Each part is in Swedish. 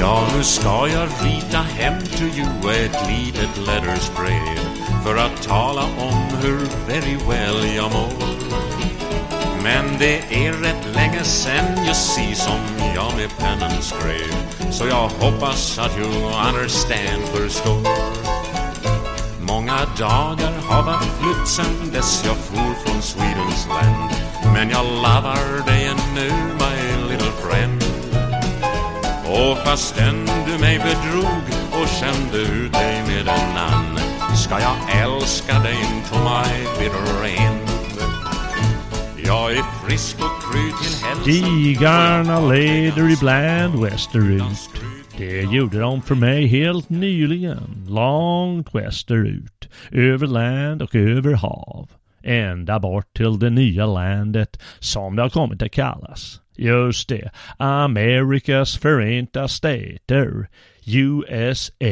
Ja, nu ska jag rita hem to you ett litet letters-brev för att tala om hur very well jag mår. Men det är rätt länge sen you see som jag med pennan skrev så jag hoppas att you understand förstår. Många dagar har varit flytt sen dess jag for från Swedens land men jag lovar dig ännu my little friend och fastän du mig bedrog och kände ut dig med en annan ska jag älska dig into my bitter end. Jag är frisk och kry till hälsan. Stigarna leder ibland västerut. Det gjorde de för mig helt nyligen. Långt västerut. Över land och över hav. Ända bort till det nya landet som det har kommit att kallas. Just det, Amerikas förenta stater, USA.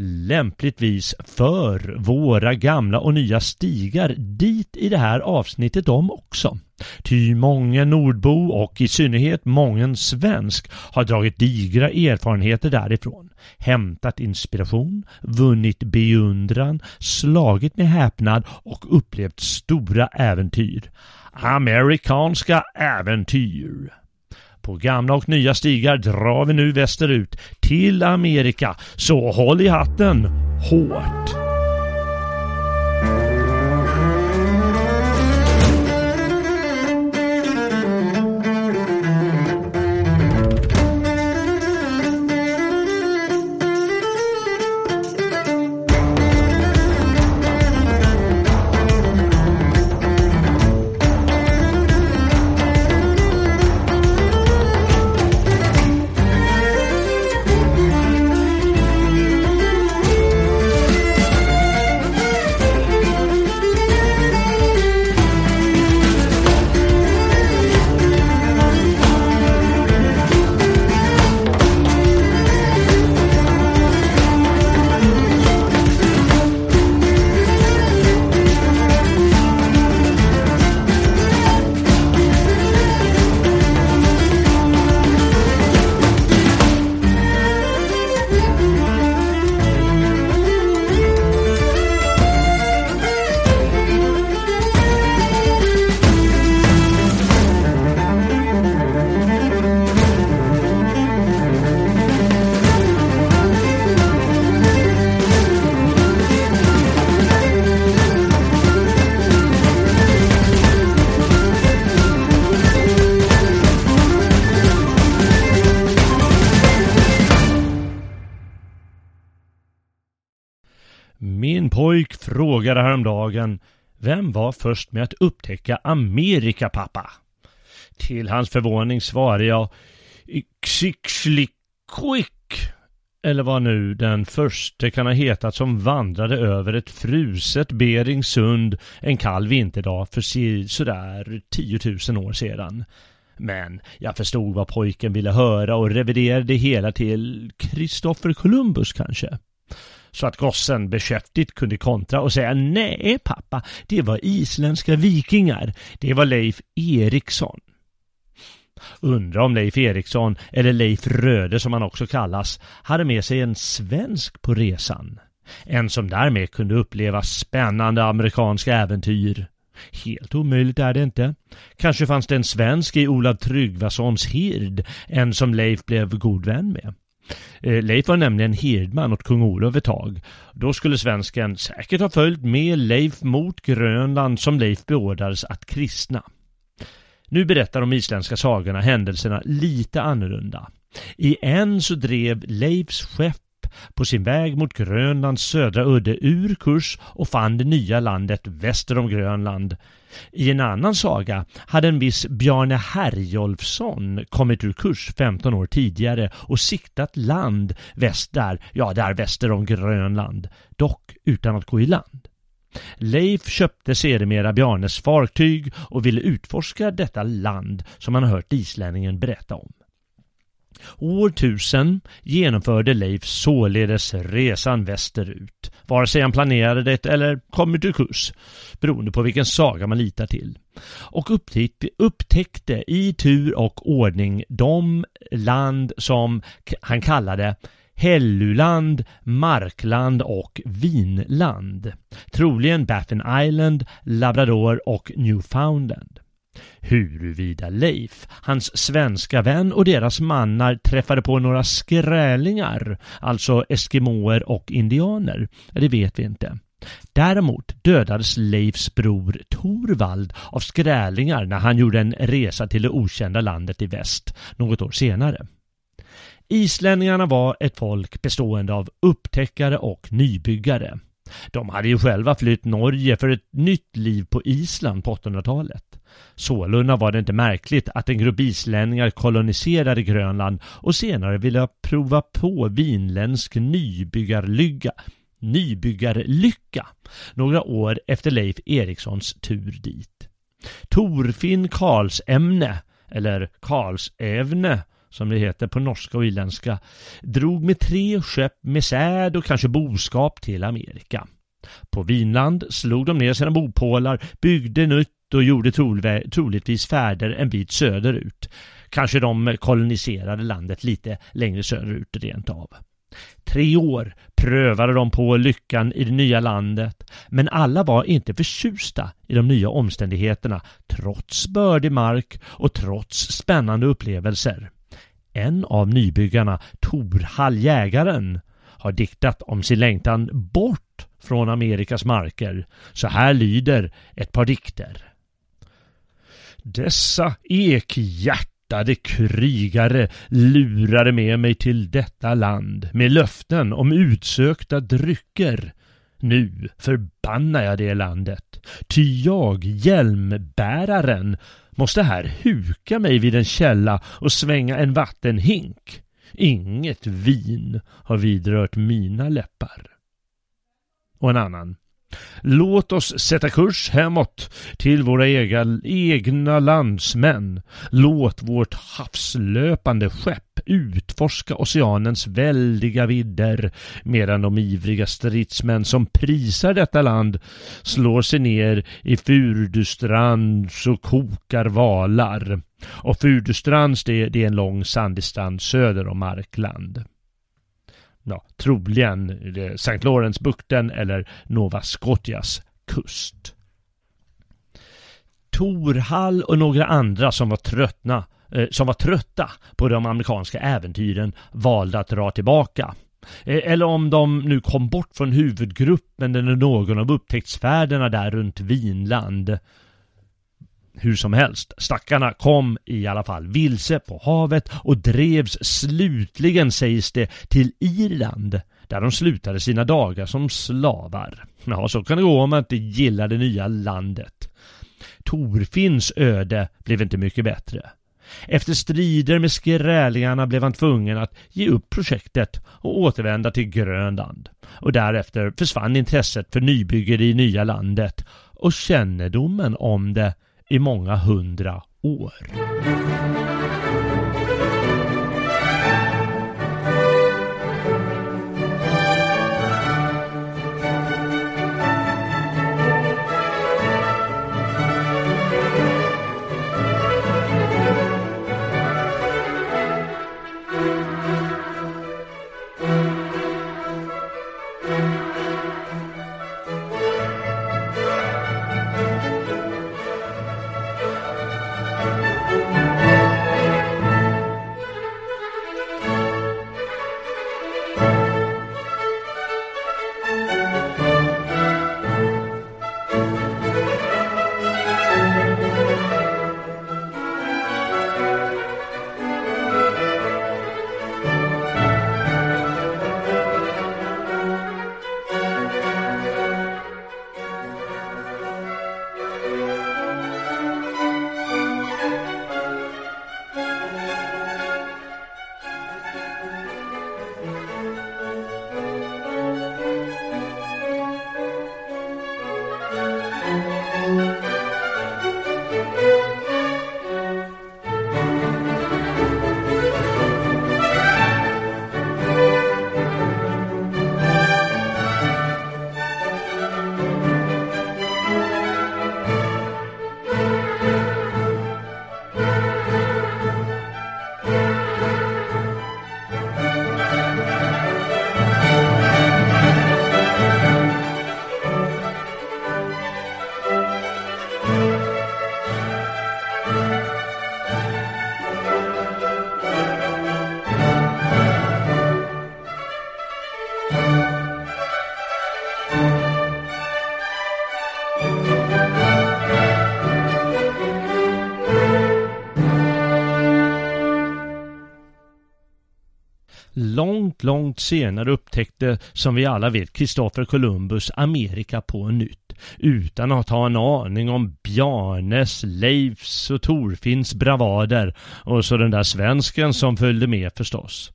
Lämpligtvis för våra gamla och nya stigar dit i det här avsnittet om också. Ty många nordbo och i synnerhet mången svensk har dragit digra erfarenheter därifrån, hämtat inspiration, vunnit beundran, slagit med häpnad och upplevt stora äventyr. Amerikanska äventyr. På gamla och nya stigar drar vi nu västerut till Amerika, så håll i hatten hårt! Vem var först med att upptäcka Amerika pappa? Till hans förvåning svarade jag Xixliquick eller vad nu den första kan ha hetat som vandrade över ett fruset Beringsund en kall vinterdag för sådär 10 000 år sedan. Men jag förstod vad pojken ville höra och reviderade det hela till Kristoffer Columbus kanske. Så att gossen beskäftigt kunde kontra och säga nej pappa, det var isländska vikingar. Det var Leif Eriksson. Undra om Leif Eriksson, eller Leif Röde som han också kallas, hade med sig en svensk på resan. En som därmed kunde uppleva spännande amerikanska äventyr. Helt omöjligt är det inte. Kanske fanns det en svensk i Olav Tryggvasons hird, en som Leif blev god vän med. Eh, Leif var nämligen hirdman åt kung Olof ett tag. Då skulle svensken säkert ha följt med Leif mot Grönland som Leif beordrades att kristna. Nu berättar de isländska sagorna händelserna lite annorlunda. I en så drev Leifs skepp på sin väg mot Grönlands södra udde ur kurs och fann det nya landet väster om Grönland. I en annan saga hade en viss Bjarne Herjolfsson kommit ur kurs 15 år tidigare och siktat land väst där, ja där väster om Grönland, dock utan att gå i land. Leif köpte sedermera Bjarnes fartyg och ville utforska detta land som han hört islänningen berätta om. År 1000 genomförde Leif således resan västerut, vare sig han planerade det eller kommit ur kurs, beroende på vilken saga man litar till. Och upptäckte, upptäckte i tur och ordning de land som han kallade Helluland, Markland och Vinland. Troligen Baffin Island, Labrador och Newfoundland. Huruvida Leif, hans svenska vän och deras mannar träffade på några skrälingar, alltså eskimåer och indianer, det vet vi inte. Däremot dödades Leifs bror Torvald av skrälingar när han gjorde en resa till det okända landet i väst något år senare. Islänningarna var ett folk bestående av upptäckare och nybyggare. De hade ju själva flytt Norge för ett nytt liv på Island på 800-talet. Sålunda var det inte märkligt att en grupp islänningar koloniserade Grönland och senare ville prova på vinländsk nybyggarlycka, nybyggarlycka några år efter Leif Erikssons tur dit. Torfinn Karlsämne, eller Karlsävne som det heter på norska och irländska, drog med tre skepp med säd och kanske boskap till Amerika. På Vinland slog de ner sina bopålar, byggde nytt och gjorde troligtvis färder en bit söderut. Kanske de koloniserade landet lite längre söderut rent av. Tre år prövade de på lyckan i det nya landet, men alla var inte förtjusta i de nya omständigheterna trots bördig mark och trots spännande upplevelser. En av nybyggarna, Torhall jägaren, har diktat om sin längtan bort från Amerikas marker. Så här lyder ett par dikter. Dessa ekhjärtade krigare lurade med mig till detta land med löften om utsökta drycker. Nu förbannar jag det landet, ty jag, hjälmbäraren, måste här huka mig vid en källa och svänga en vattenhink. Inget vin har vidrört mina läppar. Och en annan. Låt oss sätta kurs hemåt till våra egna, egna landsmän. Låt vårt havslöpande skepp utforska oceanens väldiga vidder medan de ivriga stridsmän som prisar detta land slår sig ner i Furdustrands och kokar valar. Och Furdustrands det, det är en lång sandig strand söder om Markland ja, troligen eh, St. Lawrence-bukten eller Nova Scotias kust. Torhall och några andra som var tröttna eh, som var trötta på de amerikanska äventyren valde att dra tillbaka. Eh, eller om de nu kom bort från huvudgruppen eller någon av upptäcktsfärderna där runt Vinland hur som helst, stackarna kom i alla fall vilse på havet och drevs slutligen, sägs det, till Irland där de slutade sina dagar som slavar. Ja, så kan det gå om man inte gillar det nya landet. Torfinns öde blev inte mycket bättre. Efter strider med skrälingarna blev han tvungen att ge upp projektet och återvända till Grönland. Och därefter försvann intresset för nybygge i nya landet och kännedomen om det i många hundra år. Långt, långt senare upptäckte, som vi alla vet, Kristoffer Columbus Amerika på nytt utan att ha en aning om Bjarnes, Leifs och Torfinns bravader och så den där svensken som följde med förstås.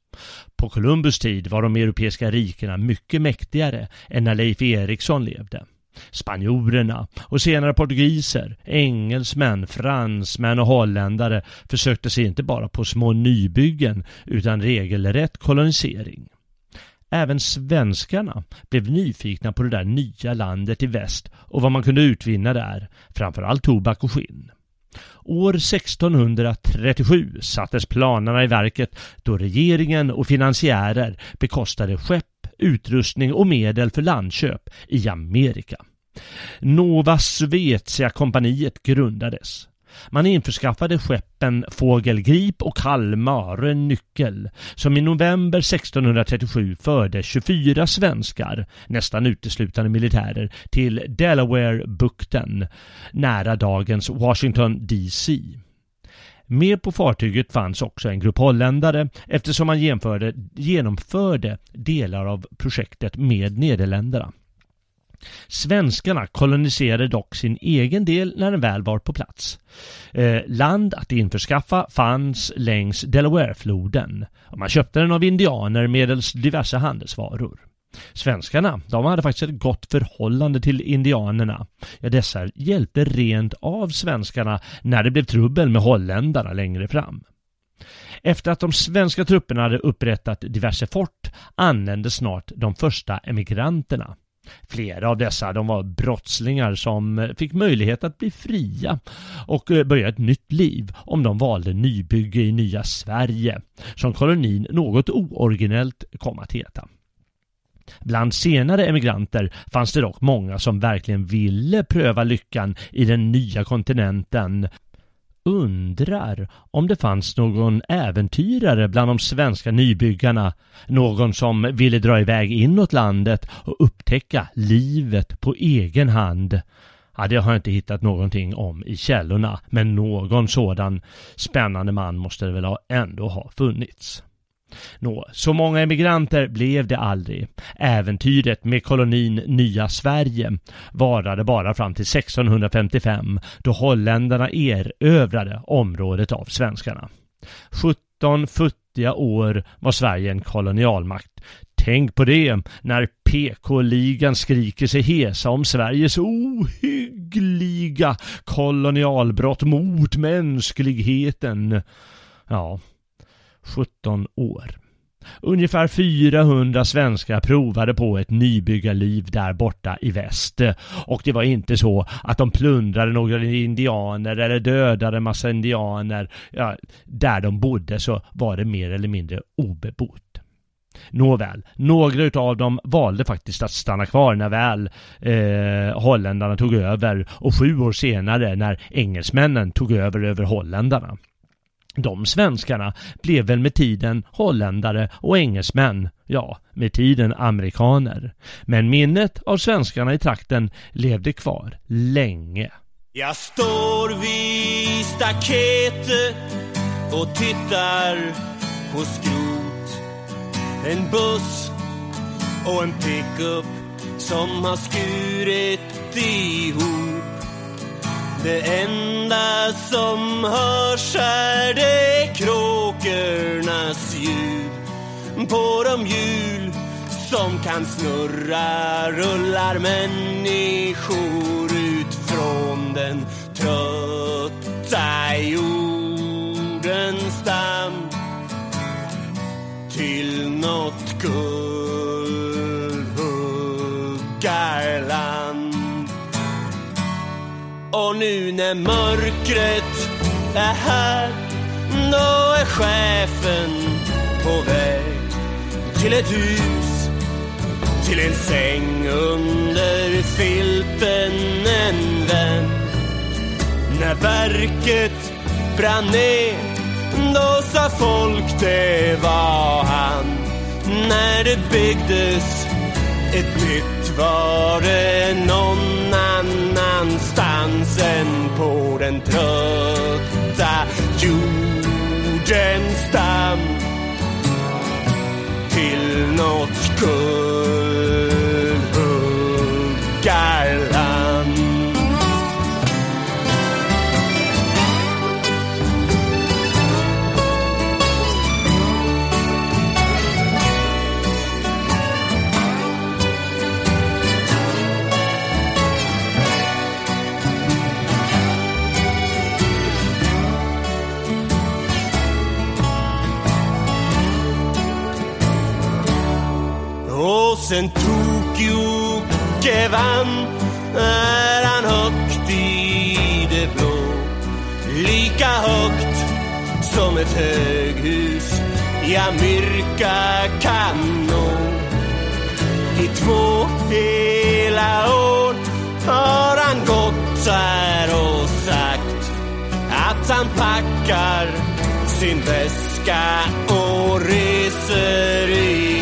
På Columbus tid var de europeiska rikena mycket mäktigare än när Leif Eriksson levde. Spanjorerna och senare portugiser, engelsmän, fransmän och holländare försökte sig inte bara på små nybyggen utan regelrätt kolonisering. Även svenskarna blev nyfikna på det där nya landet i väst och vad man kunde utvinna där, framförallt tobak och skinn. År 1637 sattes planerna i verket då regeringen och finansiärer bekostade skepp, utrustning och medel för landköp i Amerika. Nova Svezia-kompaniet grundades. Man införskaffade skeppen Fågelgrip och Kalmarö Nyckel som i november 1637 förde 24 svenskar, nästan uteslutande militärer, till Delaware-bukten nära dagens Washington DC. Med på fartyget fanns också en grupp holländare eftersom man genomförde delar av projektet med Nederländerna. Svenskarna koloniserade dock sin egen del när den väl var på plats. Eh, land att införskaffa fanns längs Delawarefloden man köpte den av indianer medelst diverse handelsvaror. Svenskarna, de hade faktiskt ett gott förhållande till indianerna. Ja, dessa hjälpte rent av svenskarna när det blev trubbel med holländarna längre fram. Efter att de svenska trupperna hade upprättat diverse fort anlände snart de första emigranterna. Flera av dessa de var brottslingar som fick möjlighet att bli fria och eh, börja ett nytt liv om de valde nybygge i nya Sverige, som kolonin något ooriginellt kom att heta. Bland senare emigranter fanns det dock många som verkligen ville pröva lyckan i den nya kontinenten undrar om det fanns någon äventyrare bland de svenska nybyggarna, någon som ville dra iväg inåt landet och upptäcka livet på egen hand. Ja, det har jag inte hittat någonting om i källorna, men någon sådan spännande man måste det väl ändå ha funnits. Nå, så många emigranter blev det aldrig. Äventyret med kolonin Nya Sverige varade bara fram till 1655 då holländarna erövrade området av svenskarna. 17 futtiga år var Sverige en kolonialmakt. Tänk på det när PK-ligan skriker sig hesa om Sveriges ohyggliga kolonialbrott mot mänskligheten. Ja, 17 år. Ungefär 400 svenskar provade på ett nybyggarliv där borta i väst. Och det var inte så att de plundrade några indianer eller dödade massa indianer. Ja, där de bodde så var det mer eller mindre obebott. Nåväl, några utav dem valde faktiskt att stanna kvar när väl eh, holländarna tog över och sju år senare när engelsmännen tog över över holländarna. De svenskarna blev väl med tiden holländare och engelsmän, ja, med tiden amerikaner. Men minnet av svenskarna i trakten levde kvar länge. Jag står vid staketet och tittar på skrot. En buss och en pickup som har skurit ihop det enda som hörs är det kråkornas ljud. På de hjul som kan snurra rullar människor ut från den trötta jordens damm. Till nåt guld och nu när mörkret är här då är chefen på väg till ett hus till en säng under filten. En vän När verket brann ner då sa folk det var han. När det byggdes ett nytt var det någon annanstans Dansen på den trötta jordens stam. till något guldhuggarland. Sen Tokyo vann är han högt i det blå. Lika högt som ett höghus i Amerika kan nå. I två hela år har han gått här och sagt att han packar sin väska och reser i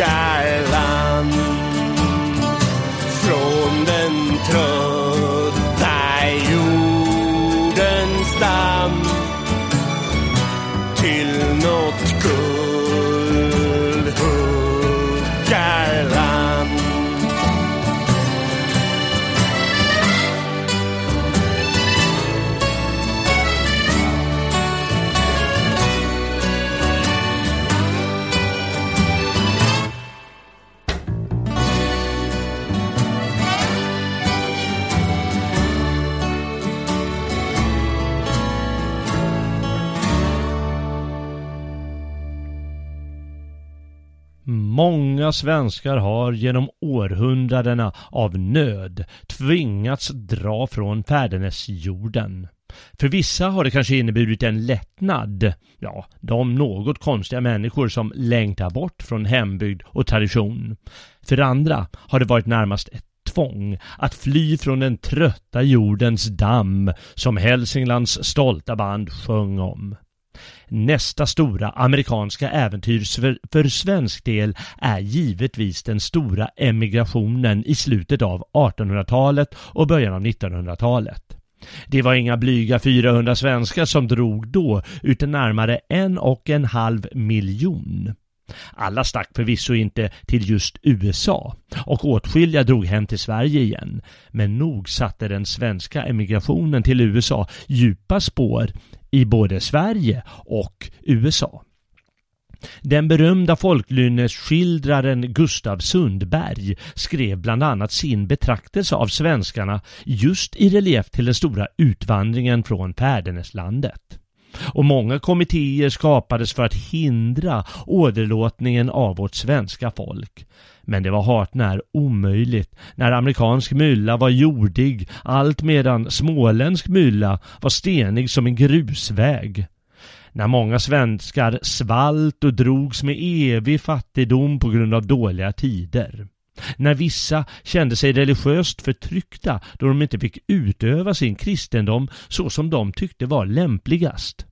guy. Många svenskar har genom århundradena av nöd tvingats dra från fädernesjorden. För vissa har det kanske inneburit en lättnad. Ja, de något konstiga människor som längtar bort från hembygd och tradition. För andra har det varit närmast ett tvång att fly från den trötta jordens damm som Hälsinglands stolta band sjöng om. Nästa stora amerikanska äventyr för, svensk del är givetvis den stora emigrationen i slutet av 1800-talet och början av 1900-talet. Det var inga blyga 400 svenskar som drog då, utan närmare en och en halv miljon. Alla stack förvisso inte till just USA och åtskilliga drog hem till Sverige igen. Men nog satte den svenska emigrationen till USA djupa spår i både Sverige och USA. Den berömda folklynnesskildraren Gustav Sundberg skrev bland annat sin betraktelse av svenskarna just i relief till den stora utvandringen från fäderneslandet. Och många kommittéer skapades för att hindra åderlåtningen av vårt svenska folk. Men det var hart när omöjligt när amerikansk mylla var jordig allt medan småländsk mylla var stenig som en grusväg. När många svenskar svalt och drogs med evig fattigdom på grund av dåliga tider. När vissa kände sig religiöst förtryckta då de inte fick utöva sin kristendom så som de tyckte var lämpligast.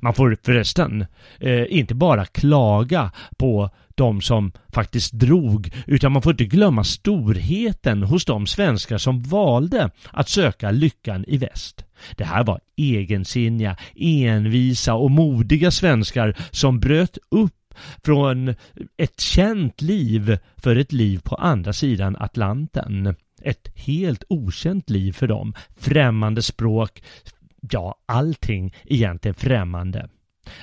Man får förresten eh, inte bara klaga på de som faktiskt drog, utan man får inte glömma storheten hos de svenskar som valde att söka lyckan i väst. Det här var egensinniga, envisa och modiga svenskar som bröt upp från ett känt liv för ett liv på andra sidan Atlanten. Ett helt okänt liv för dem. Främmande språk, ja, allting egentligen främmande.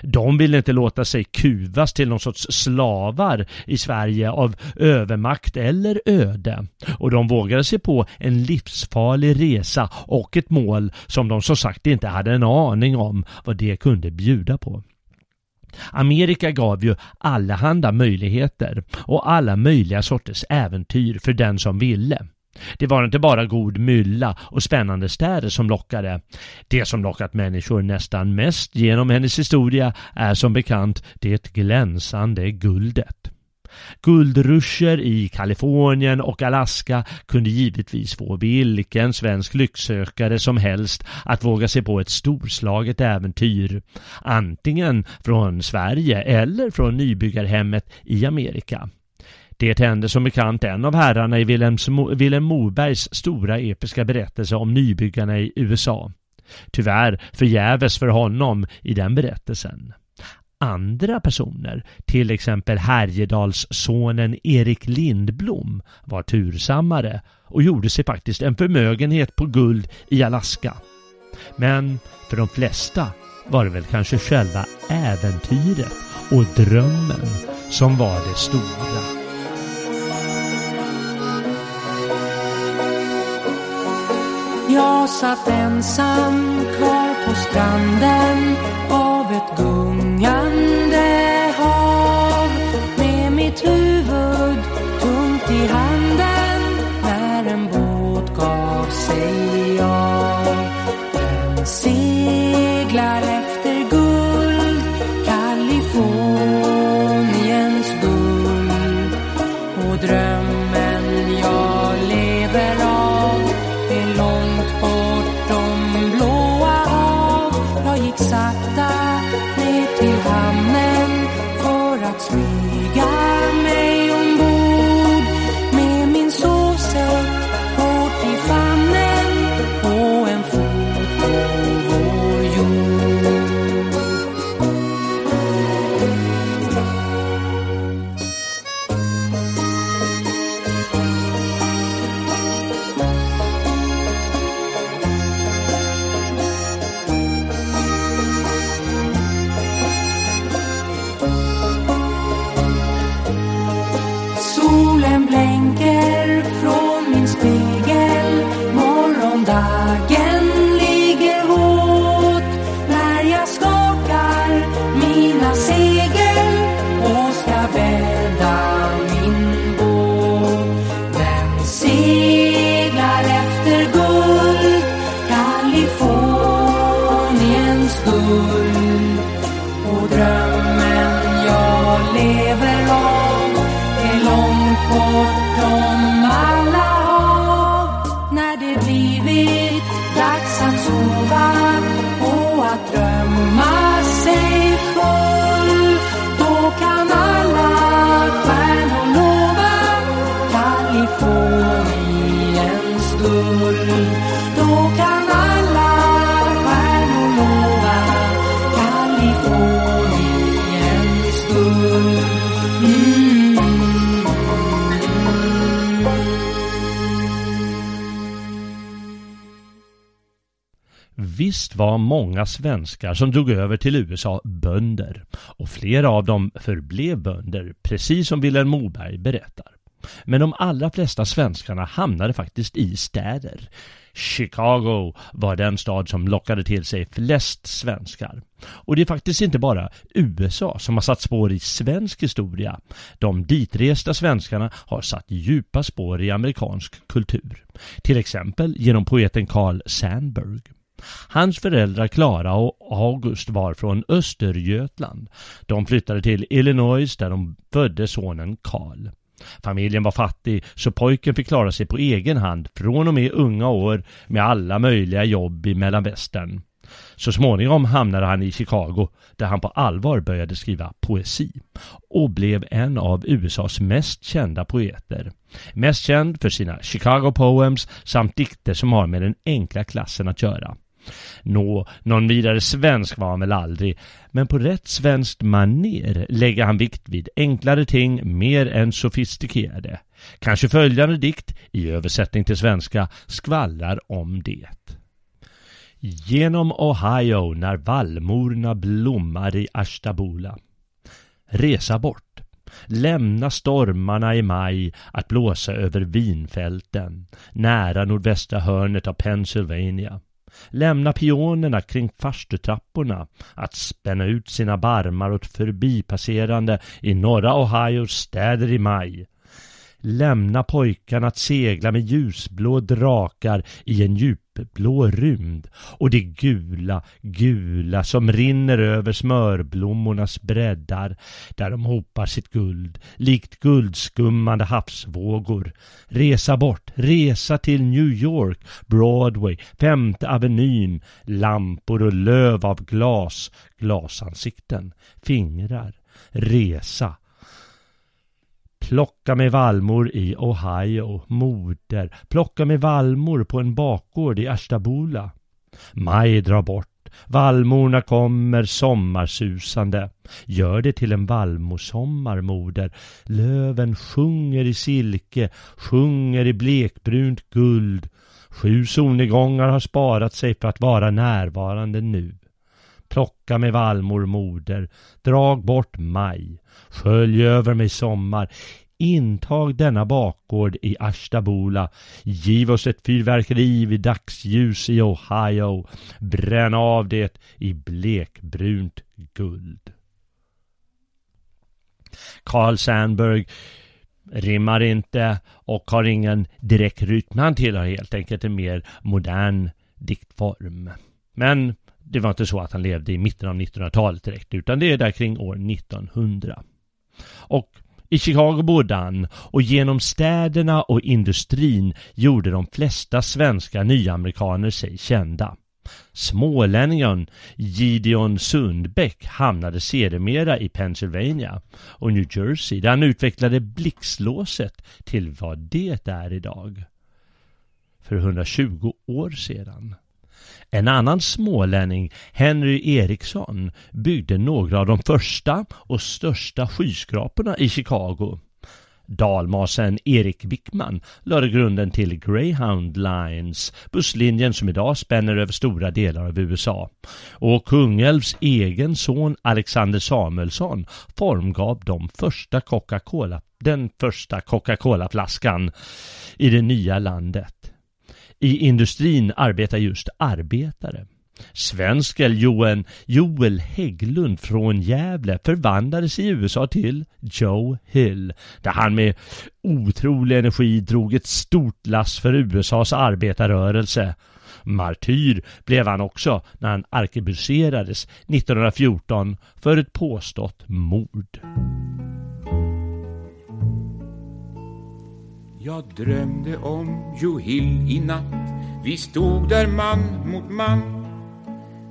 De ville inte låta sig kuvas till någon sorts slavar i Sverige av övermakt eller öde. Och de vågade sig på en livsfarlig resa och ett mål som de som sagt inte hade en aning om vad det kunde bjuda på. Amerika gav ju allehanda möjligheter och alla möjliga sorters äventyr för den som ville. Det var inte bara god mylla och spännande städer som lockade. Det som lockat människor nästan mest genom hennes historia är som bekant det glänsande guldet. Guldruscher i Kalifornien och Alaska kunde givetvis få vilken svensk lycksökare som helst att våga sig på ett storslaget äventyr. Antingen från Sverige eller från nybyggarhemmet i Amerika. Det hände som bekant en av herrarna i Vilhelm Mobergs stora episka berättelse om nybyggarna i USA. Tyvärr förgäves för honom i den berättelsen. Andra personer, till exempel Härjedalssonen Erik Lindblom, var tursammare och gjorde sig faktiskt en förmögenhet på guld i Alaska. Men för de flesta var det väl kanske själva äventyret och drömmen som var det stora. Jag satt ensam kvar på stranden av ett gungande Visst var många svenskar som drog över till USA bönder och flera av dem förblev bönder, precis som Vilhelm Moberg berättar. Men de allra flesta svenskarna hamnade faktiskt i städer. Chicago var den stad som lockade till sig flest svenskar. Och det är faktiskt inte bara USA som har satt spår i svensk historia. De ditresta svenskarna har satt djupa spår i amerikansk kultur. Till exempel genom poeten Carl Sandburg. Hans föräldrar Klara och August var från Östergötland. De flyttade till Illinois där de födde sonen Karl. Familjen var fattig så pojken fick klara sig på egen hand från och med unga år med alla möjliga jobb i mellanvästern. Så småningom hamnade han i Chicago där han på allvar började skriva poesi och blev en av USAs mest kända poeter. Mest känd för sina Chicago Poems samt dikter som har med den enkla klassen att göra. Nå, någon vidare svensk var han väl aldrig, men på rätt svenskt maner lägger han vikt vid enklare ting mer än sofistikerade. Kanske följande dikt, i översättning till svenska, skvallrar om det. Genom Ohio när vallmorna blommar i Ashtabula. Resa bort. Lämna stormarna i maj att blåsa över vinfälten nära nordvästra hörnet av Pennsylvania. Lämna pionerna kring farstutrapporna att spänna ut sina barmar åt förbipasserande i norra Ohios städer i maj. Lämna pojkarna att segla med ljusblå drakar i en djup djupblå rymd och det gula, gula som rinner över smörblommornas breddar där de hopar sitt guld likt guldskummande havsvågor. Resa bort, resa till New York, Broadway, Femte Avenyn, lampor och löv av glas, glasansikten, fingrar. Resa Plocka med vallmor i Ohio, moder. Plocka med vallmor på en bakgård i Ashtabula. Maj drar bort. Vallmorna kommer sommarsusande. Gör det till en vallmosommar, moder. Löven sjunger i silke, sjunger i blekbrunt guld. Sju solnedgångar har sparat sig för att vara närvarande nu. Plocka med vallmor, moder. Drag bort maj. Skölj över mig sommar. Intag denna bakgård i Ashtabula. Giv oss ett fyrverkeri vid dagsljus i Ohio. Bränn av det i blekbrunt guld. Carl Sandburg rimmar inte och har ingen direkt rytm. Han tillhör helt enkelt en mer modern diktform. Men det var inte så att han levde i mitten av 1900-talet direkt utan det är där kring år 1900. Och i Chicago bodde han och genom städerna och industrin gjorde de flesta svenska nyamerikaner sig kända. Smålänningen Gideon Sundbäck hamnade sedermera i Pennsylvania och New Jersey där han utvecklade blixtlåset till vad det är idag. För 120 år sedan. En annan smålänning, Henry Eriksson, byggde några av de första och största skyskraporna i Chicago. Dalmasen Erik Wickman lade grunden till Greyhound Lines, busslinjen som idag spänner över stora delar av USA. Och Kungälvs egen son Alexander Samuelsson formgav de första Coca-Cola, den första Coca-Cola-flaskan i det nya landet. I industrin arbetar just arbetare. Svensken Joel, Joel Hägglund från Gävle förvandlades i USA till Joe Hill där han med otrolig energi drog ett stort lass för USAs arbetarrörelse. Martyr blev han också när han arkebuserades 1914 för ett påstått mord. Jag drömde om Joe Hill i natt. Vi stod där man mot man.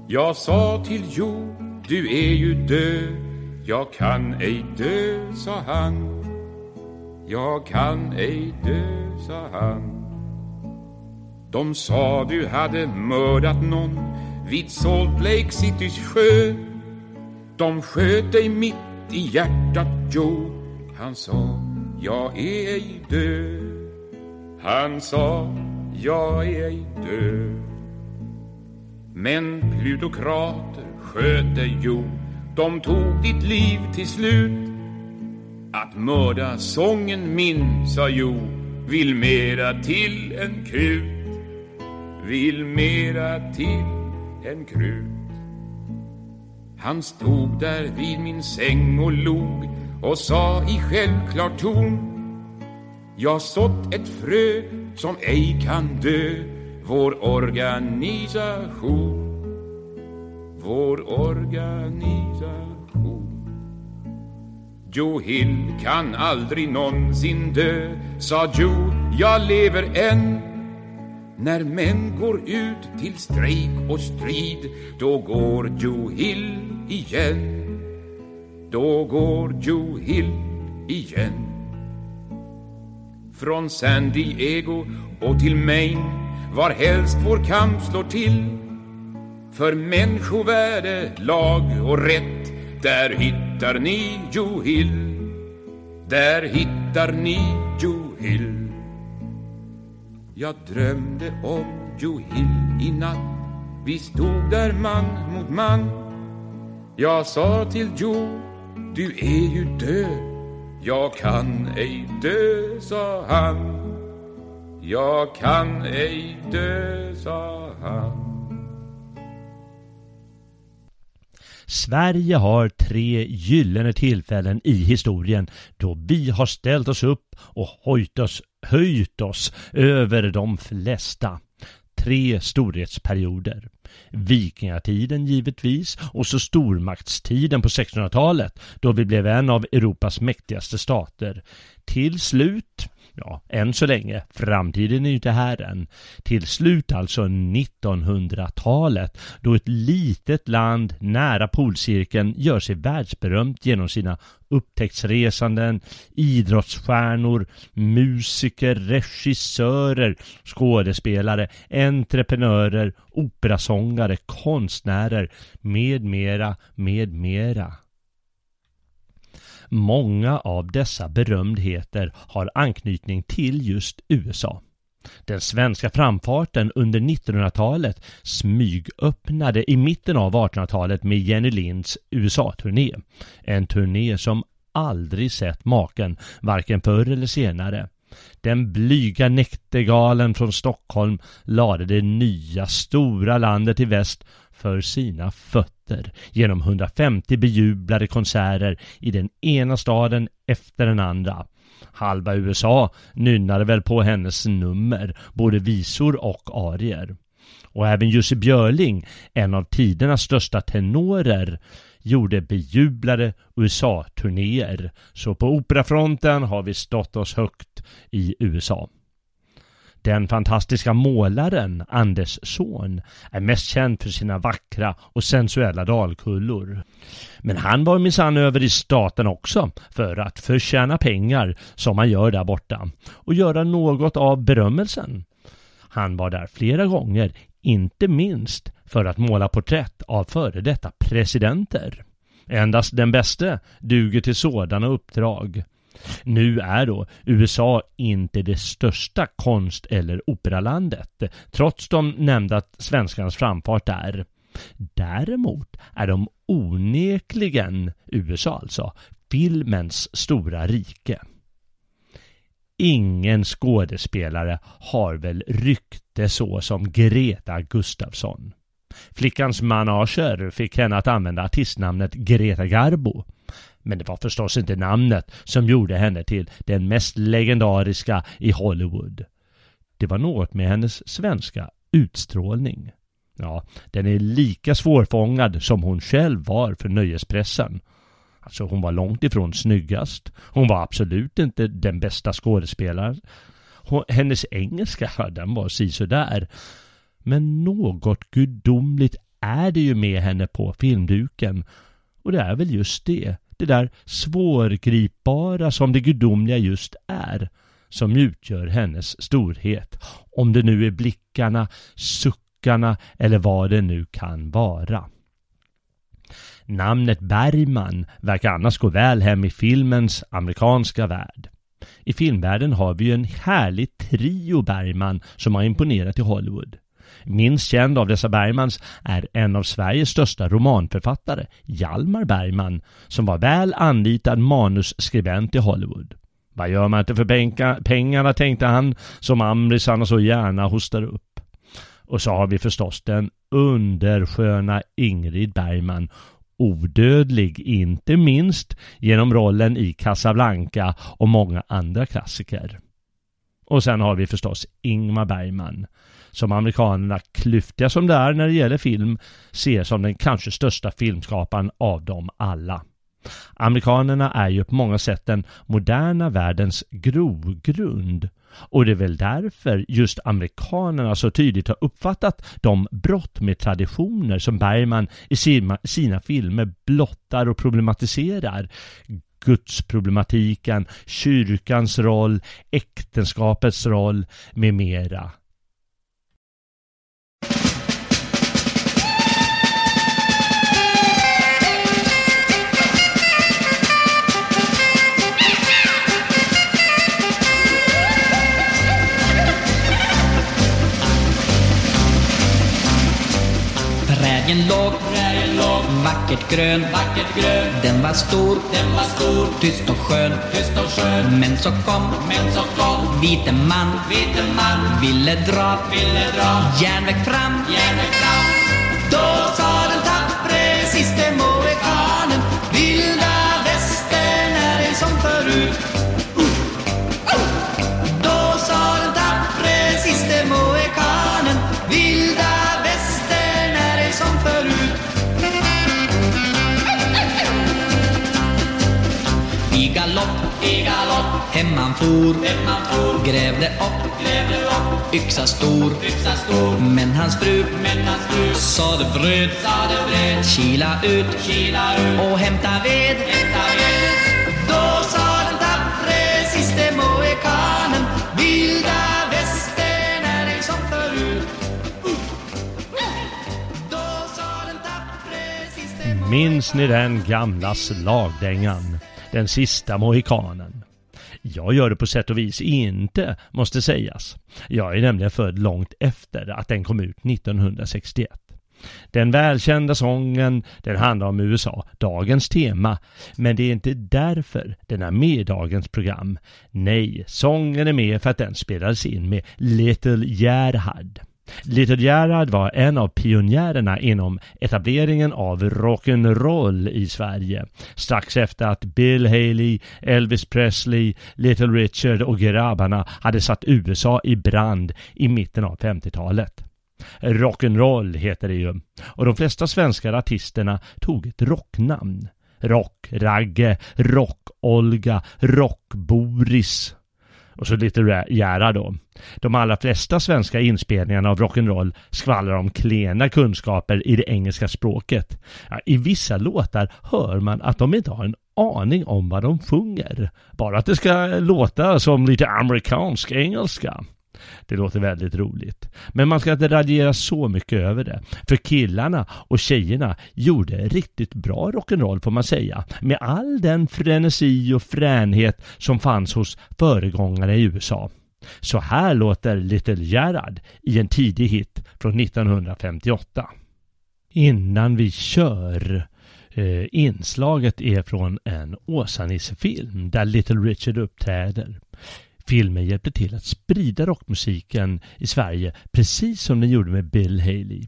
Jag sa till Jo, du är ju död. Jag kan ej dö, sa han. Jag kan ej dö, sa han. De sa du hade mördat någon vid Salt Lake Citys sjö. De sköt dig mitt i hjärtat, Joe Han sa, jag är ej död. Han sa, jag är ej död. Men plutokrater sköter jord De tog ditt liv till slut. Att mörda sången min, sa Jo Vill mera till en krut. Vill mera till en krut. Han stod där vid min säng och log och sa i självklar ton jag sått ett frö som ej kan dö. Vår organisation. Vår organisation. Joe Hill kan aldrig någonsin dö Sa Joe, jag lever än. När män går ut till strejk och strid Då går Joe Hill igen. Då går Joe Hill igen. Från San Diego och till Maine var helst vår kamp slår till. För människovärde, lag och rätt där hittar ni Joe Hill. Där hittar ni Joe Hill. Jag drömde om Joe Hill i natt. Vi stod där man mot man. Jag sa till Joe Du är ju död. Jag kan ej dö, sa han jag kan ej dö, sa han Sverige har tre gyllene tillfällen i historien då vi har ställt oss upp och höjt oss, höjt oss över de flesta. Tre storhetsperioder. Vikingatiden givetvis och så stormaktstiden på 1600-talet då vi blev en av Europas mäktigaste stater. Till slut, ja, än så länge, framtiden är ju inte här än. Till slut alltså 1900-talet, då ett litet land nära polcirkeln gör sig världsberömt genom sina upptäcktsresanden, idrottsstjärnor, musiker, regissörer, skådespelare, entreprenörer, operasångare, konstnärer, med mera, med mera. Många av dessa berömdheter har anknytning till just USA. Den svenska framfarten under 1900-talet smygöppnade i mitten av 1800-talet med Jenny Linds USA-turné. En turné som aldrig sett maken, varken förr eller senare. Den blyga näktergalen från Stockholm lade det nya stora landet i väst för sina fötter genom 150 bejublade konserter i den ena staden efter den andra. Halva USA nynnade väl på hennes nummer, både visor och arier. Och även Jussi Björling, en av tidernas största tenorer, gjorde bejublade USA-turnéer. Så på operafronten har vi stått oss högt i USA. Den fantastiska målaren Anders Zorn är mest känd för sina vackra och sensuella dalkullor. Men han var minsann över i staten också för att förtjäna pengar som man gör där borta och göra något av berömmelsen. Han var där flera gånger, inte minst för att måla porträtt av före detta presidenter. Endast den bäste duger till sådana uppdrag. Nu är då USA inte det största konst eller operalandet, trots de nämnda svenskarnas framfart där. Däremot är de onekligen, USA alltså, filmens stora rike. Ingen skådespelare har väl rykte så som Greta Gustafsson. Flickans manager fick henne att använda artistnamnet Greta Garbo. Men det var förstås inte namnet som gjorde henne till den mest legendariska i Hollywood. Det var något med hennes svenska utstrålning. Ja, den är lika svårfångad som hon själv var för nöjespressen. Alltså hon var långt ifrån snyggast. Hon var absolut inte den bästa skådespelaren. Hon, hennes engelska, den var sisådär. Men något gudomligt är det ju med henne på filmduken. Och det är väl just det det där svårgripbara som det gudomliga just är, som utgör hennes storhet. Om det nu är blickarna, suckarna eller vad det nu kan vara. Namnet Bergman verkar annars gå väl hem i filmens amerikanska värld. I filmvärlden har vi ju en härlig trio Bergman som har imponerat i Hollywood. Minst känd av dessa Bergmans är en av Sveriges största romanförfattare, Hjalmar Bergman, som var väl anlitad manusskribent i Hollywood. Vad gör man inte för pengarna, tänkte han, som amrisarna så gärna hostar upp. Och så har vi förstås den undersköna Ingrid Bergman, odödlig inte minst genom rollen i Casablanca och många andra klassiker. Och sen har vi förstås Ingmar Bergman som amerikanerna, klyftiga som det är när det gäller film, ser som den kanske största filmskaparen av dem alla. Amerikanerna är ju på många sätt den moderna världens grogrund. Och det är väl därför just amerikanerna så tydligt har uppfattat de brott med traditioner som Bergman i sina, sina filmer blottar och problematiserar. Gudsproblematiken, kyrkans roll, äktenskapets roll med mera. Vackert grön, vackert grön. Den var stor, den var stor, tyst och skön, tyst och skön. Men så kom, men så kom, vite man, vite man, ville dra, ville dra, järnväg fram, järnväg fram. Då sa den tappre siste mohikanen, For, grävde upp, yxa stor, men hans fru, sade bröd, kila ut, och hämta ved. Då sa den tappre siste mohikanen, vilda västern är ej som förut. Då sa den tappre siste Minns ni den gamla slagdängan? Den sista mohikanen. Jag gör det på sätt och vis inte, måste sägas. Jag är nämligen född långt efter att den kom ut 1961. Den välkända sången, den handlar om USA, dagens tema. Men det är inte därför den är med i dagens program. Nej, sången är med för att den spelades in med Little Gerhard. Little Gerhard var en av pionjärerna inom etableringen av rock'n'roll i Sverige. Strax efter att Bill Haley, Elvis Presley, Little Richard och grabbarna hade satt USA i brand i mitten av 50-talet. Rock'n'roll heter det ju. Och de flesta svenska artisterna tog ett rocknamn. Rock-Ragge, Rock-Olga, Rock-Boris och så lite Jära då. De allra flesta svenska inspelningarna av rock'n'roll skvallrar om klena kunskaper i det engelska språket. Ja, I vissa låtar hör man att de inte har en aning om vad de sjunger. Bara att det ska låta som lite amerikansk engelska. Det låter väldigt roligt. Men man ska inte radera så mycket över det. För killarna och tjejerna gjorde riktigt bra rock'n'roll får man säga. Med all den frenesi och fränhet som fanns hos föregångare i USA. Så här låter Little Gerhard i en tidig hit från 1958. Innan vi kör eh, inslaget är från en Åsa-Nisse-film där Little Richard uppträder. Filmen hjälpte till att sprida rockmusiken i Sverige precis som den gjorde med Bill Haley.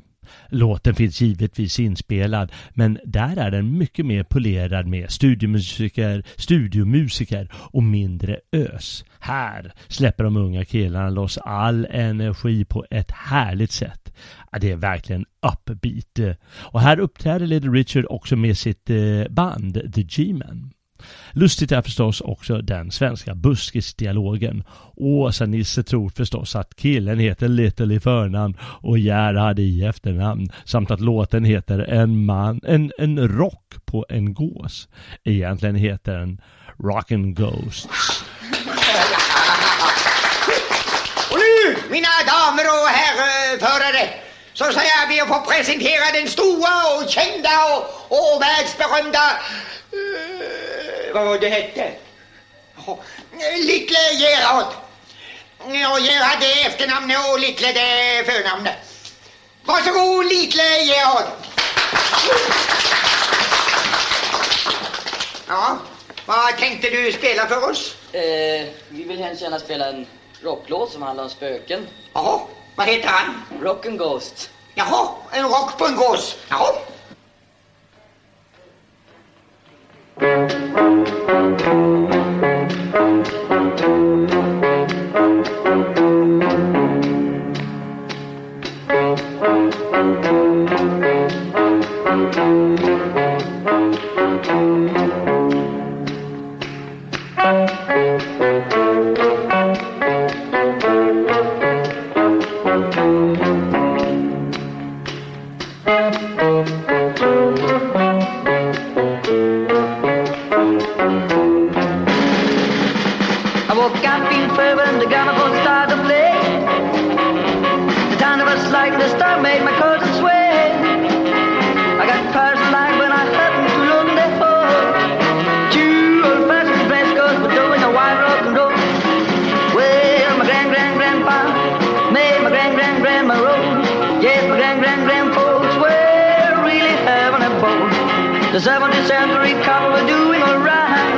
Låten finns givetvis inspelad men där är den mycket mer polerad med studiomusiker, studiomusiker och mindre ös. Här släpper de unga killarna loss all energi på ett härligt sätt. Det är verkligen upbeat. Och här uppträder Little Richard också med sitt eh, band The G-Men. Lustigt är förstås också den svenska buskisdialogen. Åsa-Nisse tror förstås att killen heter Little i förnamn och Gerhard i efternamn samt att låten heter En man, en, en rock på en gås. Egentligen heter den Rockin' Ghosts. Och nu, mina damer och herrförare, så ska jag be att få presentera den stora och kända och, och världsberömda... Uh, vad var det hette? Oh, Little Gerhard. Och Gerhard är efternamnet och Little det är förnamnet. Varsågod Little Gerhard. Ja, vad tänkte du spela för oss? Eh, vi vill hemskt gärna spela en rocklåt som handlar om spöken. Jaha, vad heter han? Rock and Ghost. Jaha, en rock på en gås. Jaha. I The 17th century couple were doing alright.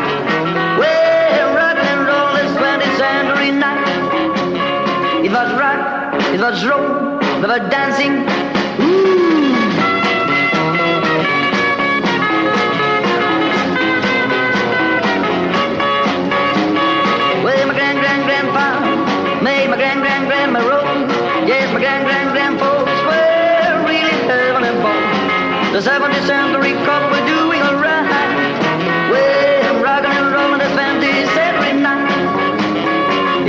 Well, rock and roll is 20th century night. It was rock, it was roll, they were dancing. Ooh. Well, my grand grand grandpa made my grand grand grandma roll. Yes, my grand grand really. The 70th century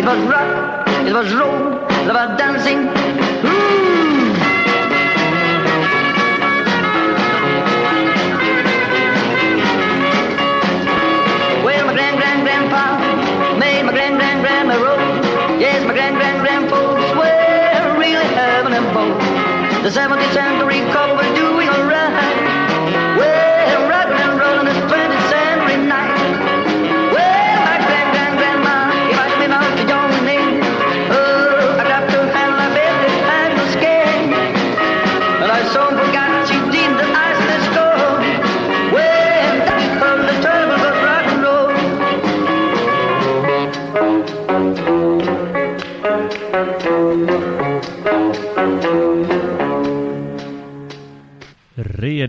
was rock, it was roll, there was dancing. Ooh. Well, my grand grand grandpa made my grand grand grandma roll. Yes, my grand grand really having. The 17th century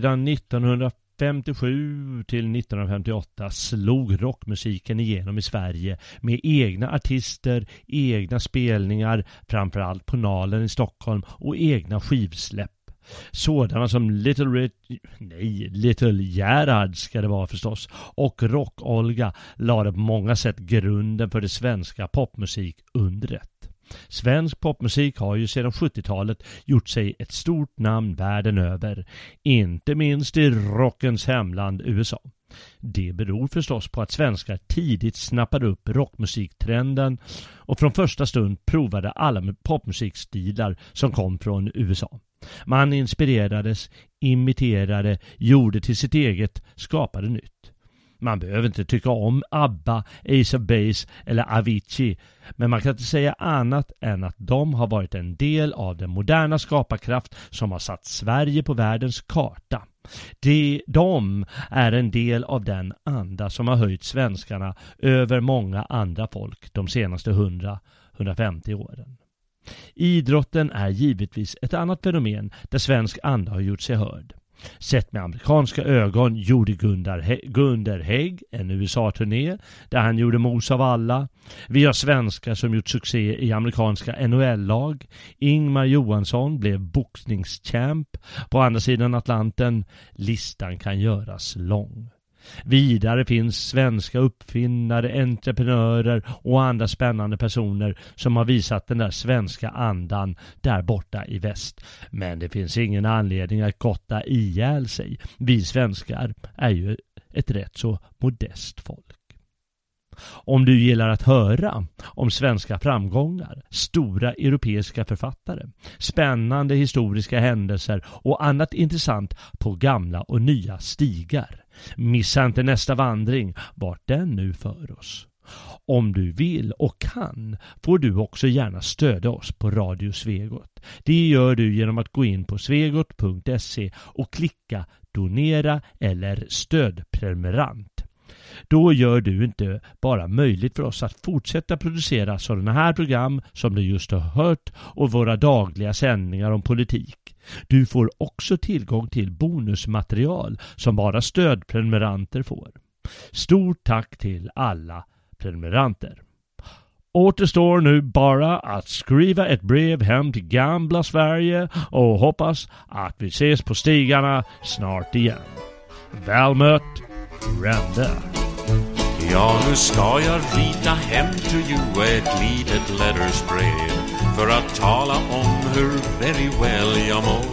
Redan 1957 till 1958 slog rockmusiken igenom i Sverige med egna artister, egna spelningar, framförallt på Nalen i Stockholm och egna skivsläpp. Sådana som Little Rich, nej, Little Gerhard ska det vara förstås, och Rock-Olga lade på många sätt grunden för det svenska popmusikundret. Svensk popmusik har ju sedan 70-talet gjort sig ett stort namn världen över, inte minst i rockens hemland USA. Det beror förstås på att svenskar tidigt snappade upp rockmusiktrenden och från första stund provade alla popmusikstilar som kom från USA. Man inspirerades, imiterade, gjorde till sitt eget, skapade nytt. Man behöver inte tycka om ABBA, Ace of Base eller Avicii, men man kan inte säga annat än att de har varit en del av den moderna skaparkraft som har satt Sverige på världens karta. De, de är en del av den anda som har höjt svenskarna över många andra folk de senaste 100-150 åren. Idrotten är givetvis ett annat fenomen där svensk anda har gjort sig hörd. Sett med amerikanska ögon gjorde Gunder, Gunder Hägg en USA-turné där han gjorde mos av alla. Vi har svenskar som gjort succé i amerikanska NHL-lag. Ingmar Johansson blev boxningschamp på andra sidan Atlanten. Listan kan göras lång. Vidare finns svenska uppfinnare, entreprenörer och andra spännande personer som har visat den där svenska andan där borta i väst. Men det finns ingen anledning att gotta ihjäl sig. Vi svenskar är ju ett rätt så modest folk. Om du gillar att höra om svenska framgångar, stora europeiska författare, spännande historiska händelser och annat intressant på gamla och nya stigar. Missa inte nästa vandring, vart den nu för oss. Om du vill och kan får du också gärna stödja oss på Radio Svegot. Det gör du genom att gå in på svegot.se och klicka donera eller stödprenumerant. Då gör du inte bara möjligt för oss att fortsätta producera sådana här program som du just har hört och våra dagliga sändningar om politik. Du får också tillgång till bonusmaterial som bara stödprenumeranter får. Stort tack till alla prenumeranter. Återstår nu bara att skriva ett brev hem till gamla Sverige och hoppas att vi ses på stigarna snart igen. Väl mött, Rände. Ja, nu ska jag rita hem till you ett litet lettersbrev för att tala om hur very well jag mår.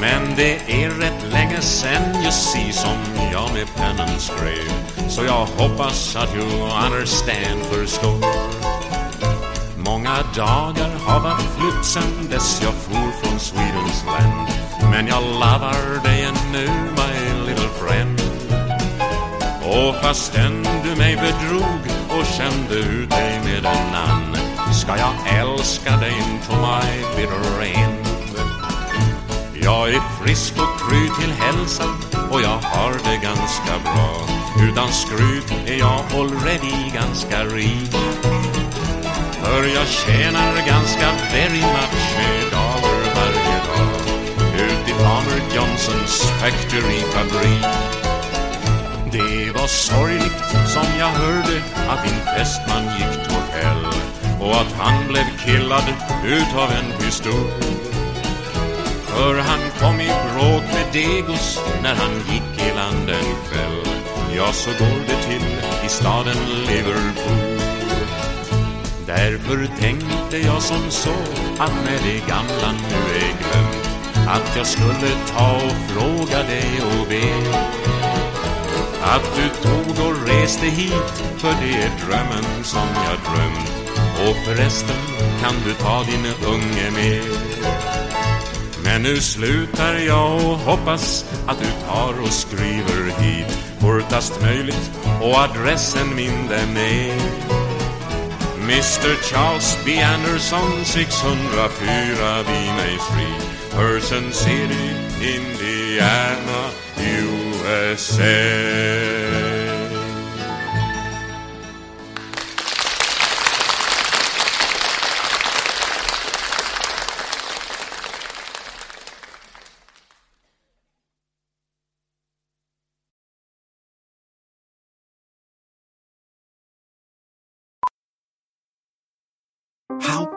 Men det är rätt länge sen you see som jag med pennan skrev så jag hoppas att you understand förstår. Många dagar har varit flytt sen dess jag for från Swedens land men jag lovar dig ännu my little friend och fastän du mig bedrog och kände ut dig med en annan ska jag älska dig into my bitter end. Jag är frisk och kry till hälsan och jag har det ganska bra. Utan skryt är jag already ganska rik. För jag tjänar ganska very much dollar varje dag ut i Farmer Johnsons factory-fabrik. Det var sorgligt som jag hörde att din fästman gick till hell och att han blev killad utav en pistol. För han kom i bråk med Degos när han gick i land en kväll. Ja, så går det till i staden Liverpool. Därför tänkte jag som så att när det gamla nu är glömt att jag skulle ta och fråga dig och be att du tog och reste hit för det är drömmen som jag drömt och förresten kan du ta din unge med men nu slutar jag och hoppas att du tar och skriver hit fortast möjligt och adressen min den är Mr Charles B. Anderson 604 B. May Street Person City, Indiana, USA florecer.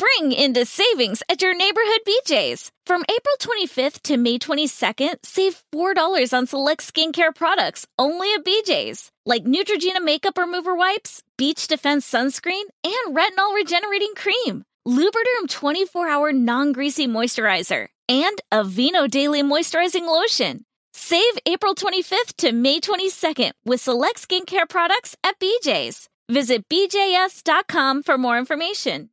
Spring into savings at your neighborhood BJ's. From April 25th to May 22nd, save $4 on select skincare products only at BJ's, like Neutrogena makeup remover wipes, Beach Defense sunscreen, and retinol regenerating cream. Lubriderm 24 hour non greasy moisturizer, and Aveeno Daily Moisturizing Lotion. Save April 25th to May 22nd with select skincare products at BJ's. Visit BJS.com for more information.